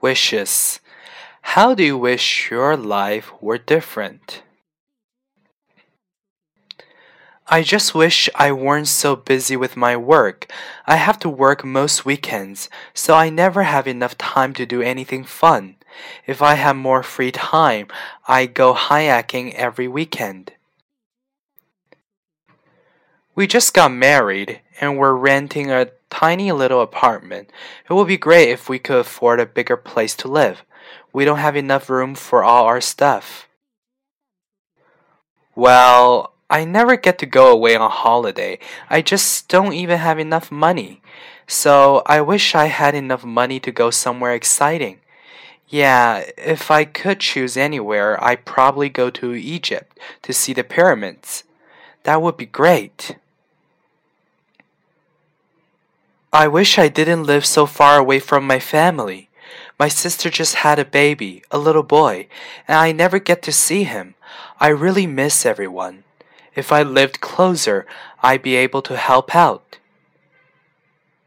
Wishes. How do you wish your life were different? I just wish I weren't so busy with my work. I have to work most weekends, so I never have enough time to do anything fun. If I had more free time, I'd go kayaking every weekend. We just got married and we're renting a tiny little apartment. It would be great if we could afford a bigger place to live. We don't have enough room for all our stuff. Well, I never get to go away on holiday. I just don't even have enough money. So I wish I had enough money to go somewhere exciting. Yeah, if I could choose anywhere, I'd probably go to Egypt to see the pyramids. That would be great. I wish I didn't live so far away from my family. My sister just had a baby, a little boy, and I never get to see him. I really miss everyone. If I lived closer, I'd be able to help out.